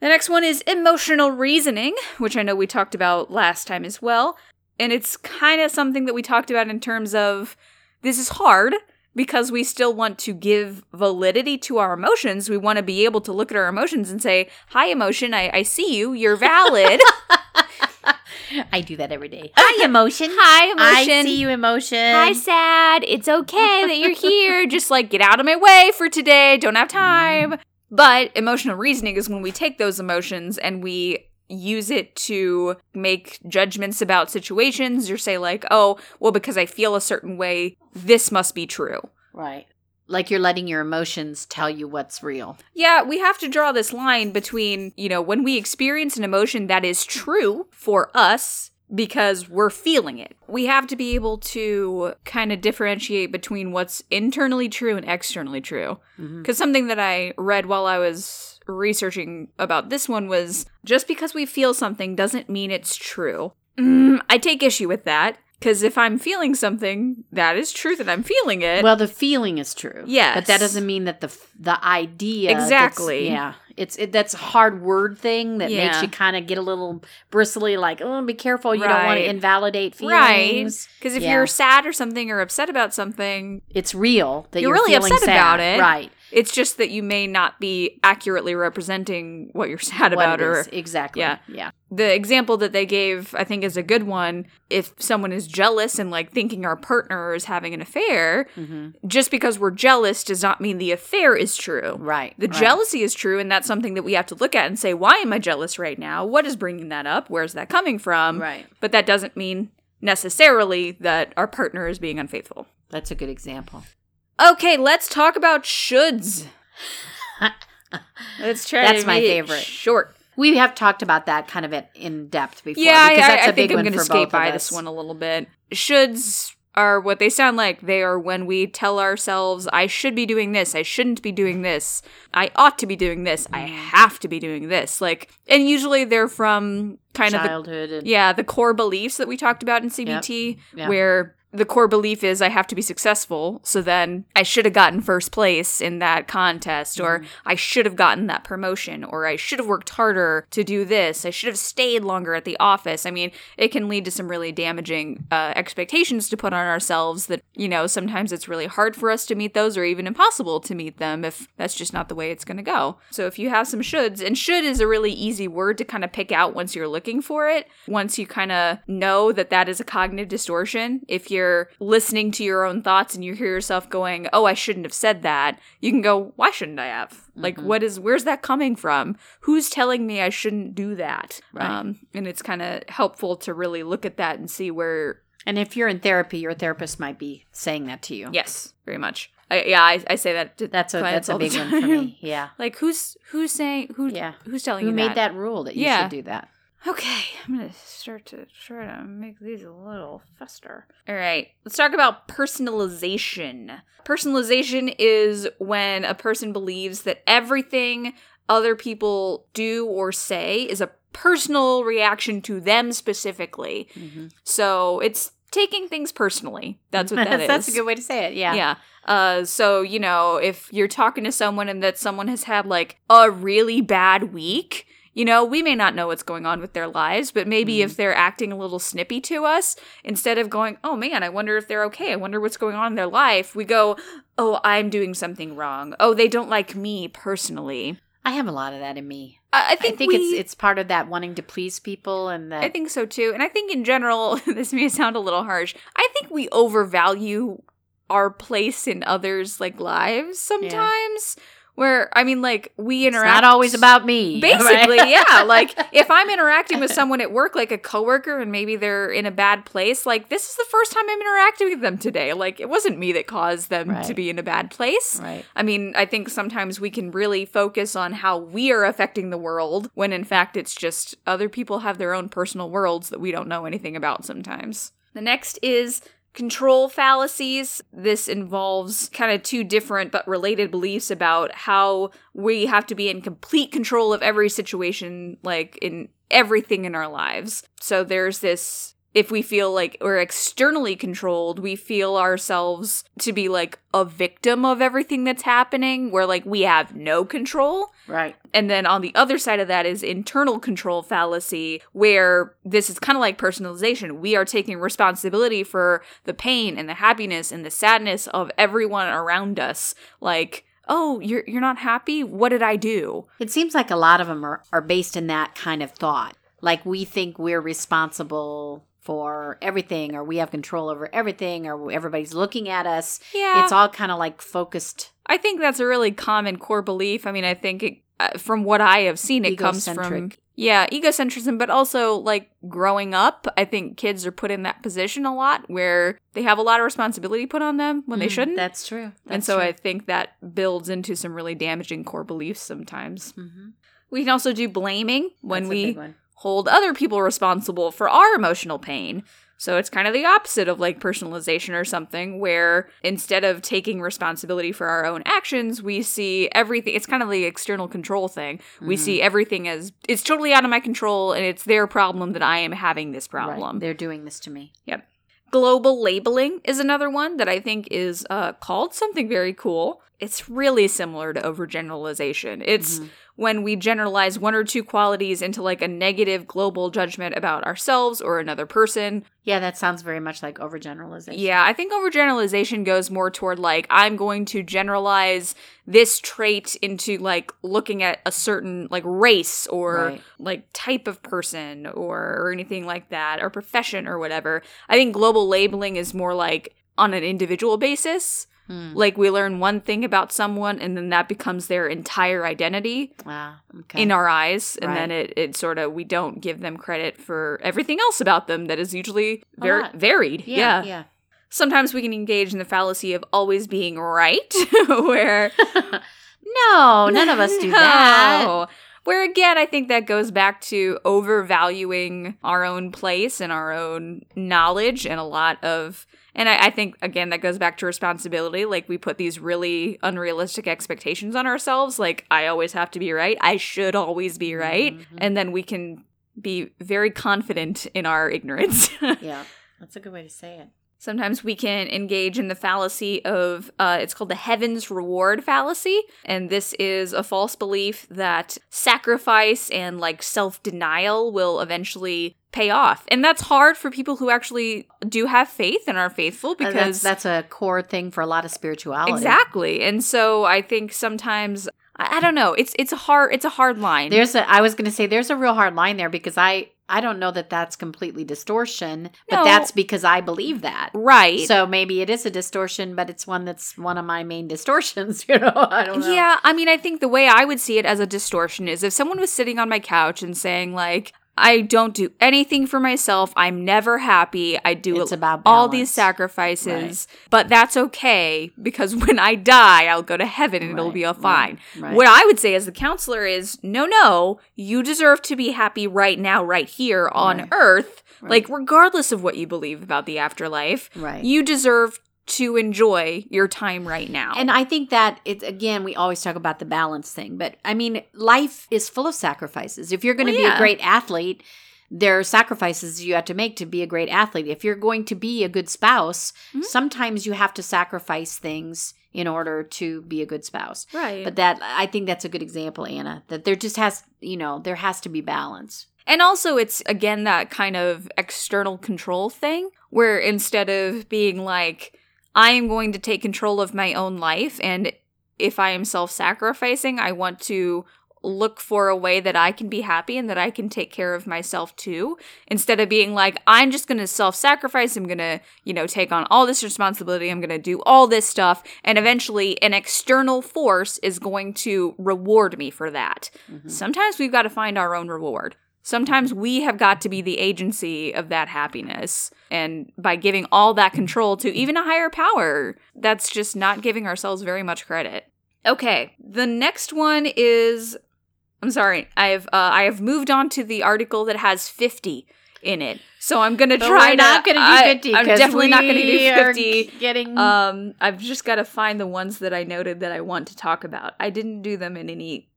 The next one is emotional reasoning, which I know we talked about last time as well. And it's kind of something that we talked about in terms of this is hard because we still want to give validity to our emotions. We want to be able to look at our emotions and say, Hi, emotion, I, I see you. You're valid. I do that every day. Hi, emotion. Hi, emotion. I see you, emotion. Hi, sad. It's okay that you're here. Just like get out of my way for today. Don't have time. Mm-hmm. But emotional reasoning is when we take those emotions and we use it to make judgments about situations or say, like, oh, well, because I feel a certain way, this must be true. Right. Like you're letting your emotions tell you what's real. Yeah, we have to draw this line between, you know, when we experience an emotion that is true for us because we're feeling it. We have to be able to kind of differentiate between what's internally true and externally true. Because something that I read while I was researching about this one was just because we feel something doesn't mean it's true. Mm, I take issue with that. Because if I'm feeling something, that is true that I'm feeling it. Well, the feeling is true. Yes. but that doesn't mean that the the idea Exactly. yeah, it's it, that's a hard word thing that makes you kind of get a little bristly. Like, oh, be careful, you don't want to invalidate feelings. Because if Yeah. you're sad or something or upset about something, It's real that You're you're, really upset sad. about it. right? It's just that you may not be accurately representing what you're sad What about or is. exactly. Yeah. yeah. the example that they gave i think is a good one if someone is jealous and like thinking our partner is having an affair Mm-hmm. just because we're jealous does not mean the affair is true Right. the right. jealousy is true and that's something that we have to look at and say why am i jealous right now what is bringing that up where's that coming from Right. but that doesn't mean necessarily that our partner is being unfaithful That's a good example. Okay, let's talk about shoulds. let's try. That's to my favorite. Short. We have talked about that kind of in depth before. Yeah, because I, that's I a big think I'm going to skate by this one a little bit. Shoulds are what they sound like. They are when we tell ourselves, "I should be doing this. I shouldn't be doing this. I ought to be doing this. I Mm. have to be doing this." Like, and usually they're from kind of childhood Yeah, the core beliefs that we talked about in CBT, Yep. where the core belief is I have to be successful. So then I should have gotten first place in that contest, or I should have gotten that promotion, or I should have worked harder to do this. I should have stayed longer at the office. I mean, it can lead to some really damaging uh, expectations to put on ourselves that, you know, sometimes it's really hard for us to meet those or even impossible to meet them if that's just not the way it's going to go. So if you have some shoulds, and should is a really easy word to kind of pick out once you're looking for it, once you kind of know that that is a cognitive distortion. If you're listening to your own thoughts and you hear yourself going, "Oh, I shouldn't have said that," you can go, "Why shouldn't I have? Like, what is? Where's that coming from? Who's telling me I shouldn't do that?" Right. Um, and it's kind of helpful to really look at that and see where. And if you're in therapy, your therapist might be saying that to you. Yes, very much. I, yeah, I, I say that. To That's a that's a big one for me. Yeah. Like, who's who's saying who? Yeah. Who's telling Who you made that rule that you Yeah. should do that? Okay, I'm gonna start to try to make these a little faster. All right, let's talk about personalization. Personalization is when a person believes that everything other people do or say is a personal reaction to them specifically. So it's taking things personally. That's what that that's, is. that's a good way to say it. Yeah. Yeah. Uh, so you know, if you're talking to someone and that someone has had like a really bad week, you know, we may not know what's going on with their lives, but maybe if mm-hmm. they're acting a little snippy to us, instead of going, "Oh man, I wonder if they're okay. I wonder what's going on in their life," we go, "Oh, I'm doing something wrong. Oh, they don't like me personally." I have a lot of that in me. I, I I think, think, we- it's it's part of that wanting to please people and that I think so too. And I think in general, this may sound a little harsh. I think we overvalue our place in others' like lives sometimes. Where I mean, like we it's interact. not always about me. Basically, right? yeah. Like if I'm interacting with someone at work, like a coworker, and maybe they're in a bad place, like this is the first time I'm interacting with them today. Like it wasn't me that caused them to be in a bad place. Right. I mean, I think sometimes we can really focus on how we are affecting the world when in fact it's just other people have their own personal worlds that we don't know anything about sometimes. The next is control fallacies. This involves kind of two different but related beliefs about how we have to be in complete control of every situation, like in everything in our lives. So there's this if we feel like we're externally controlled, we feel ourselves to be like a victim of everything that's happening, where like we have no control. Right. And then on the other side of that is internal control fallacy, where this is kind of like personalization. We are taking responsibility for the pain and the happiness and the sadness of everyone around us. Like, oh, you're you're not happy? What did I do? It seems like a lot of them are, are based in that kind of thought. Like we think we're responsible for everything or we have control over everything or everybody's looking at us. Yeah. It's all kind of like focused. I think that's a really common core belief. I mean, I think it, uh, from what I have seen, it comes from yeah, egocentrism, but also like growing up. I think kids are put in that position a lot where they have a lot of responsibility put on them when they shouldn't. Mm, That's true. and so true. I think that builds into some really damaging core beliefs sometimes. Mhm. We can also do blaming when That's we. Hold other people responsible for our emotional pain. So it's kind of the opposite of like personalization or something, where instead of taking responsibility for our own actions, we see everything. It's kind of the external control thing. We Mm-hmm. see everything as it's totally out of my control and it's their problem that I am having this Right. problem. They're doing this to me. Yep. Global labeling is another one that I think is uh, called something very cool. It's really similar to overgeneralization. It's when we generalize one or two qualities into like a negative global judgment about ourselves or another person. Yeah, that sounds very much like overgeneralization. Yeah, I think overgeneralization goes more toward like I'm going to generalize this trait into like looking at a certain like race or Right. like type of person or, or anything like that or profession or whatever. I think global labeling is more like on an individual basis. Hmm. Like we learn one thing about someone and then that becomes their entire identity Wow. Okay. in our eyes and then it, it sort of we don't give them credit for everything else about them that is usually lot. varied. yeah. Yeah. Sometimes we can engage in the fallacy of always being right, where No, none of us do that. No. Where again, I think that goes back to overvaluing our own place and our own knowledge and a lot of and I, I think again that goes back to responsibility. Like we put these really unrealistic expectations on ourselves. Like I always have to be right. I should always be right. Mhm. And then we can be very confident in our ignorance. Yeah. That's a good way to say it. Sometimes we can engage in the fallacy of, uh, it's called the heavens reward fallacy. And this is a false belief that sacrifice and like self denial will eventually pay off. And that's hard for people who actually do have faith and are faithful Uh, because that's, that's a core thing for a lot of spirituality. exactly. And so I think sometimes, I, I don't know, it's, it's a hard, it's a hard line. There's a I was going to say there's a real hard line there because I I don't know that that's completely distortion, but No. that's because I believe that. right. So maybe it is a distortion, but it's one that's one of my main distortions, you know. I don't know. Yeah, I mean, I think the way I would see it as a distortion is if someone was sitting on my couch and saying, like, I don't do anything for myself. I'm never happy. I do It's about all these sacrifices, but that's okay because when I die, I'll go to heaven and it'll be all fine. right. What I would say as the counselor is no, no, you deserve to be happy right now, right here on Right. earth. Right. Like, regardless of what you believe about the afterlife, Right. you deserve to enjoy your time right now. And I think that it's again, we always talk about the balance thing, but I mean, life is full of sacrifices. If you're going to Well, be yeah. a great athlete, there are sacrifices you have to make to be a great athlete. If you're going to be a good spouse, Mhm. sometimes you have to sacrifice things in order to be a good spouse. right. But that I think that's a good example, Anna, that there just has, you know, there has to be balance. And also, it's again that kind of external control thing where instead of being like, I am going to take control of my own life, and if I am self sacrificing, I want to look for a way that I can be happy and that I can take care of myself too. Instead of being like, I'm just going to self sacrifice, I'm going to, you know, take on all this responsibility, I'm going to do all this stuff, and eventually an external force is going to reward me for that. Mhm. Sometimes we've got to find our own reward. Sometimes we have got to be the agency of that happiness. And by giving all that control to even a higher power, that's just not giving ourselves very much credit. Okay, the next one is I'm sorry. I have uh, I have moved on to the article that has 50 in it. So I'm gonna But try we're not to. going to do 50 I, am definitely not gonna do 50. Getting Um, I've just got to find the ones that I noted that I want to talk about. I didn't do them in any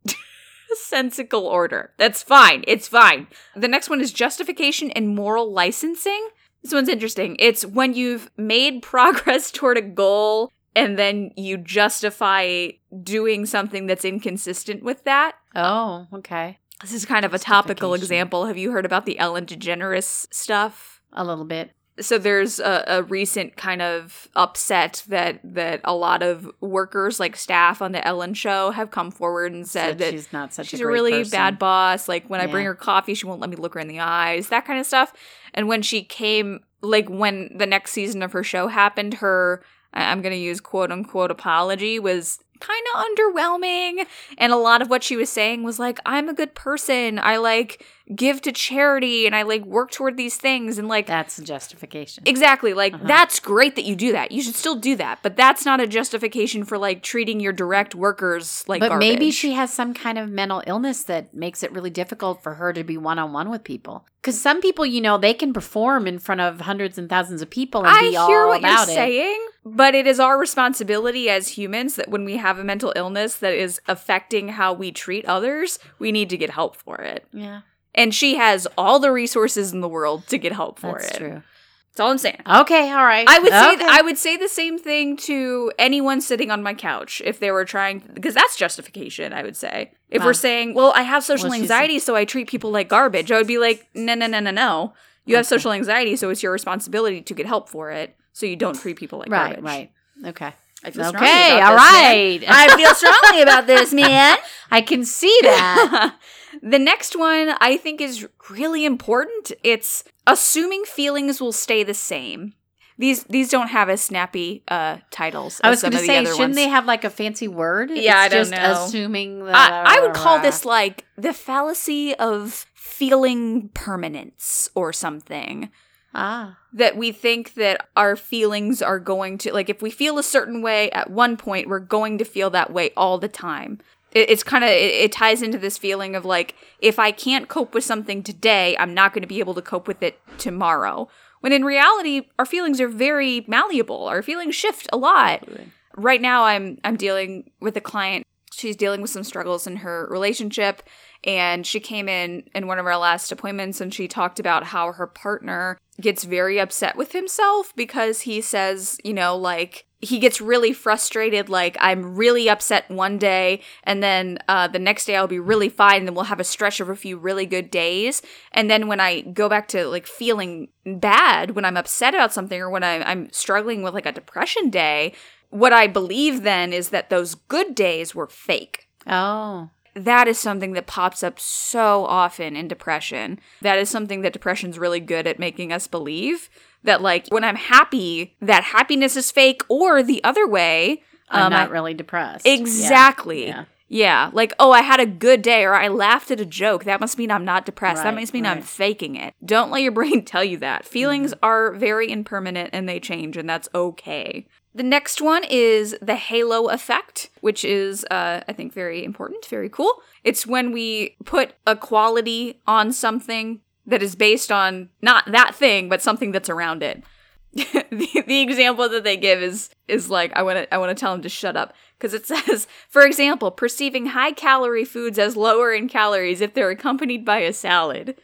sensical order. That's fine. It's fine. The next one is justification and moral licensing. This one's interesting. It's when you've made progress toward a goal and then you justify doing something that's inconsistent with that. oh, okay. This is kind of a topical example. Have you heard about the Ellen DeGeneres stuff? A little bit. So there's a, a recent kind of upset that that a lot of workers like staff on the ellen show have come forward and said Said that she's not such she's a, a, really person. bad boss. Like when i bring her coffee she won't let me look her in the eyes that kind of stuff. And when she came like when the next season of her show happened her i'm going to use quote unquote apology was kind of underwhelming. And a lot of what she was saying was like i'm a good person. I like give to charity and i like work toward these things and like That's a justification. Exactly. Like Uh-huh. that's great that you do that. You should still do that, but that's not a justification for like treating your direct workers like but maybe she has some kind of mental illness that makes it really difficult for her to be one on one with people. Because some people, you know, they can perform in front of hundreds and thousands of people and I be hear what you're it. saying, but it is our responsibility as humans that when we have a mental illness that is affecting how we treat others, we need to get help for it. Yeah, And she has all the resources in the world to get help for it. that's it. true. That's all I'm saying. Okay, all right. I would say Okay. I would say the same thing to anyone sitting on my couch if they were trying because that's justification. I would say if Wow. we're saying, "Well, I have social Well, anxiety, so I treat people like garbage," I would be like, "No, no, no, no, no. You have social anxiety, so it's your responsibility to get help for it, so you don't treat people like right, garbage." right. Okay. I feel strongly Okay, about all this, right. I feel strongly about this, man. I can see that. the next one I think is really important. It's assuming feelings will stay the same. These these don't have as snappy uh titles. I was going to say, shouldn't ones. they have like a fancy word? Yeah, I don't just know. assuming that. I, I would call this like the fallacy of feeling permanence or something. ah. That we think that our feelings are going to, like, if we feel a certain way at one point, we're going to feel that way all the time. It, it's kind of, it, it ties into this feeling of like, if I can't cope with something today, I'm not going to be able to cope with it tomorrow. When in reality, our feelings are very malleable. Our feelings shift a lot right now I'm I'm dealing with a client. She's dealing with some struggles in her relationship and she came in in one of our last appointments and she talked about how her partner gets very upset with himself because he says, you know, like he gets really frustrated like i'm really upset one day and then uh, the next day i'll be really fine and then we'll have a stretch of a few really good days and then when i go back to like feeling bad when i'm upset about something or when I, i'm struggling with like a depression day what i believe then is that those good days were fake Oh. that is something that pops up so often in depression. That is something that depression's really good at making us believe that like when I'm happy, that happiness is fake or the other way. I'm um, not I- really depressed. Exactly. Yeah. Yeah. Like, oh, I had a good day or I laughed at a joke. That must mean I'm not depressed. that Right, must mean I'm faking it. Don't let your brain tell you that. Feelings Mm-hmm. are very impermanent and they change, and that's okay. The next one is the halo effect, which is, uh, I think, very important, very cool. It's when we put a quality on something that is based on not that thing, but something that's around it. the, the example that they give is is like I want to I want to tell him to shut up because it says, for example, perceiving high calorie foods as lower in calories if they're accompanied by a salad.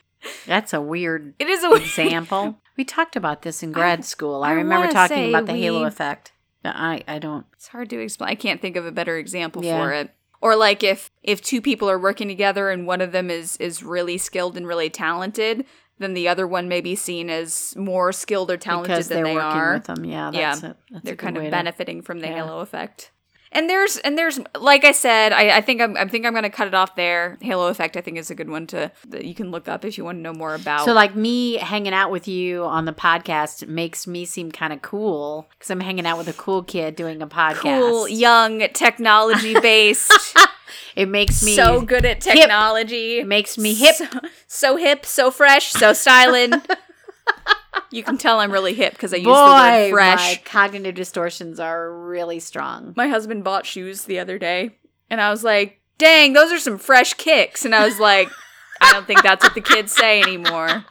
That's a weird It is a example. we talked about this in grad school. I, I remember talking about the halo effect. I, I don't. It's hard to explain. I can't think of a better example Yeah. for it. Or like if if two people are working together and one of them is is really skilled and really talented, then the other one may be seen as more skilled or talented because than they're they working are. with them. Yeah, Yeah, that's it. That's They're kind of way to- benefiting from the yeah. halo effect. And there's and there's like I said, I, I think I'm I think I'm gonna cut it off there. Halo effect I think is a good one to that you can look up if you want to know more about. So, like me hanging out with you on the podcast makes me seem kind of cool because I'm hanging out with a cool kid doing a podcast. cool, young, technology based, It makes me so good at technology. It makes me hip. So, so hip, so fresh, so styling. you can tell I'm really hip because I use the word Boy, fresh. my cognitive distortions are really strong. My husband bought shoes the other day, and I was like, "Dang, those are some fresh kicks." And I was like, "I don't think that's what the kids say anymore."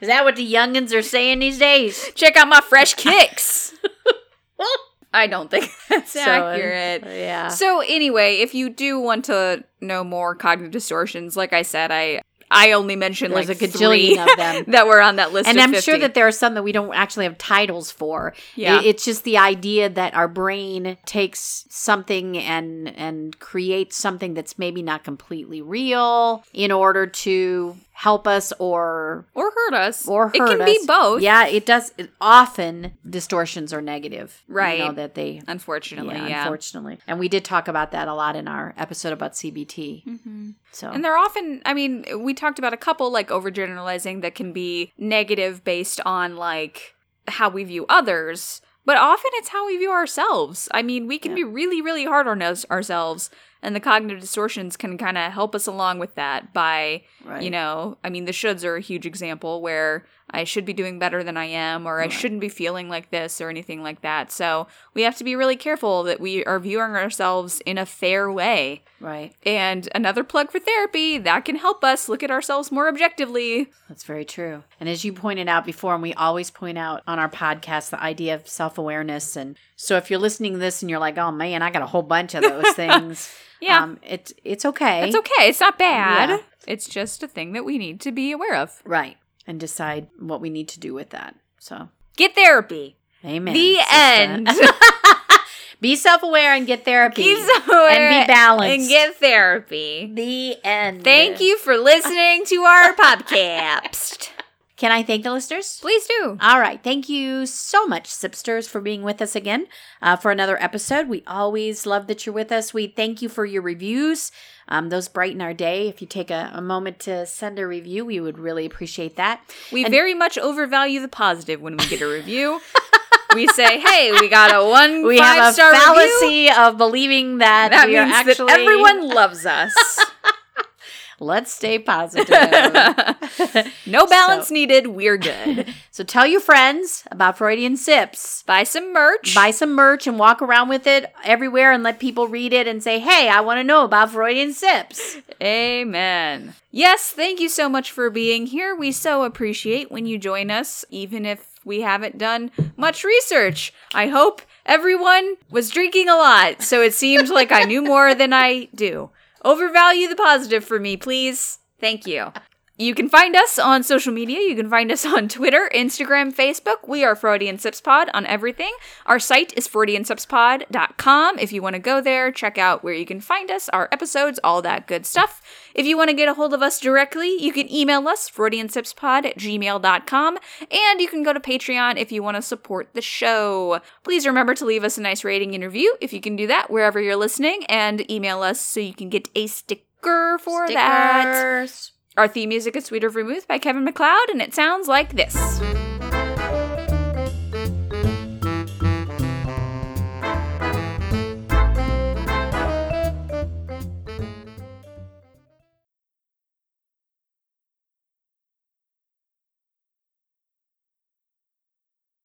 Is that what the youngins are saying these days? Check out my fresh kicks. I don't think that's So, accurate. yeah. So anyway, if you do want to know more cognitive distortions, like I said, I I only mentioned There's like a gajillion of them. that were on that list. and I'm sure that there are some that we don't actually have titles for. Yeah. It- it's just the idea that our brain takes something and and creates something that's maybe not completely real in order to help us or or hurt us, or hurt it can us. be both. Yeah, it does. It, often distortions are negative, right You know that they. unfortunately, yeah, yeah. unfortunately, and we did talk about that a lot in our episode about CBT. Mm-hmm. So And they're often, I mean, we talked about a couple like overgeneralizing that can be negative based on like how we view others, but often it's how we view ourselves. I mean, we can be really, really hard on us, ourselves, and the cognitive distortions can kind of help us along with that by, Right. you know, I mean, the shoulds are a huge example where I should be doing better than I am, or I shouldn't be feeling like this, or anything like that. So we have to be really careful that we are viewing ourselves in a fair way. right, And another plug for therapy that can help us look at ourselves more objectively. that's very true. And as you pointed out before, and we always point out on our podcast, the idea of self awareness. And so if you're listening to this and you're like, "Oh man, I got a whole bunch of those things," Yeah. um, it's it's okay. It's okay. It's not bad. Yeah. It's just a thing that we need to be aware of. right? And decide what we need to do with that. So, Get therapy. amen. the sister. end. be self aware and get therapy. Keep somewhere and be balanced. And get therapy. the end. Thank you for listening to our podcast. Can I thank the listeners? Please do. All right. Thank you so much, Sipsters, for being with us again uh, for another episode. We always love that you're with us. We thank you for your reviews. Um, those brighten our day. If you take a, a moment to send a review, we would really appreciate that. We very much overvalue the positive when we get a review. we say, hey, we got a one We have a five-star review. fallacy of believing that, That we are actually that everyone loves us. Let's stay positive. no balance So- needed. We're good. so tell your friends about Freudian Sips. Buy some merch. Buy some merch and walk around with it everywhere and let people read it and say, hey, I want to know about Freudian Sips. Amen. Yes, thank you so much for being here. We so appreciate when you join us, even if we haven't done much research. I hope everyone was drinking a lot, so it seemed like I knew more than I do. Overvalue the positive for me, please. Thank you. You can find us on social media. You can find us on Twitter, Instagram, Facebook. We are Freudian Sips Pod on everything. Our site is freudiansipspod.com. If you want to go there, check out where you can find us, our episodes, all that good stuff. If you want to get a hold of us directly, you can email us, freudiansipspod at gmail.com, and you can go to Patreon if you want to support the show. Please remember to leave us a nice rating and review if you can do that wherever you're listening, and email us so you can get a sticker for that. Our theme music is Sweeter Vermouth by Kevin MacLeod, and it sounds like this.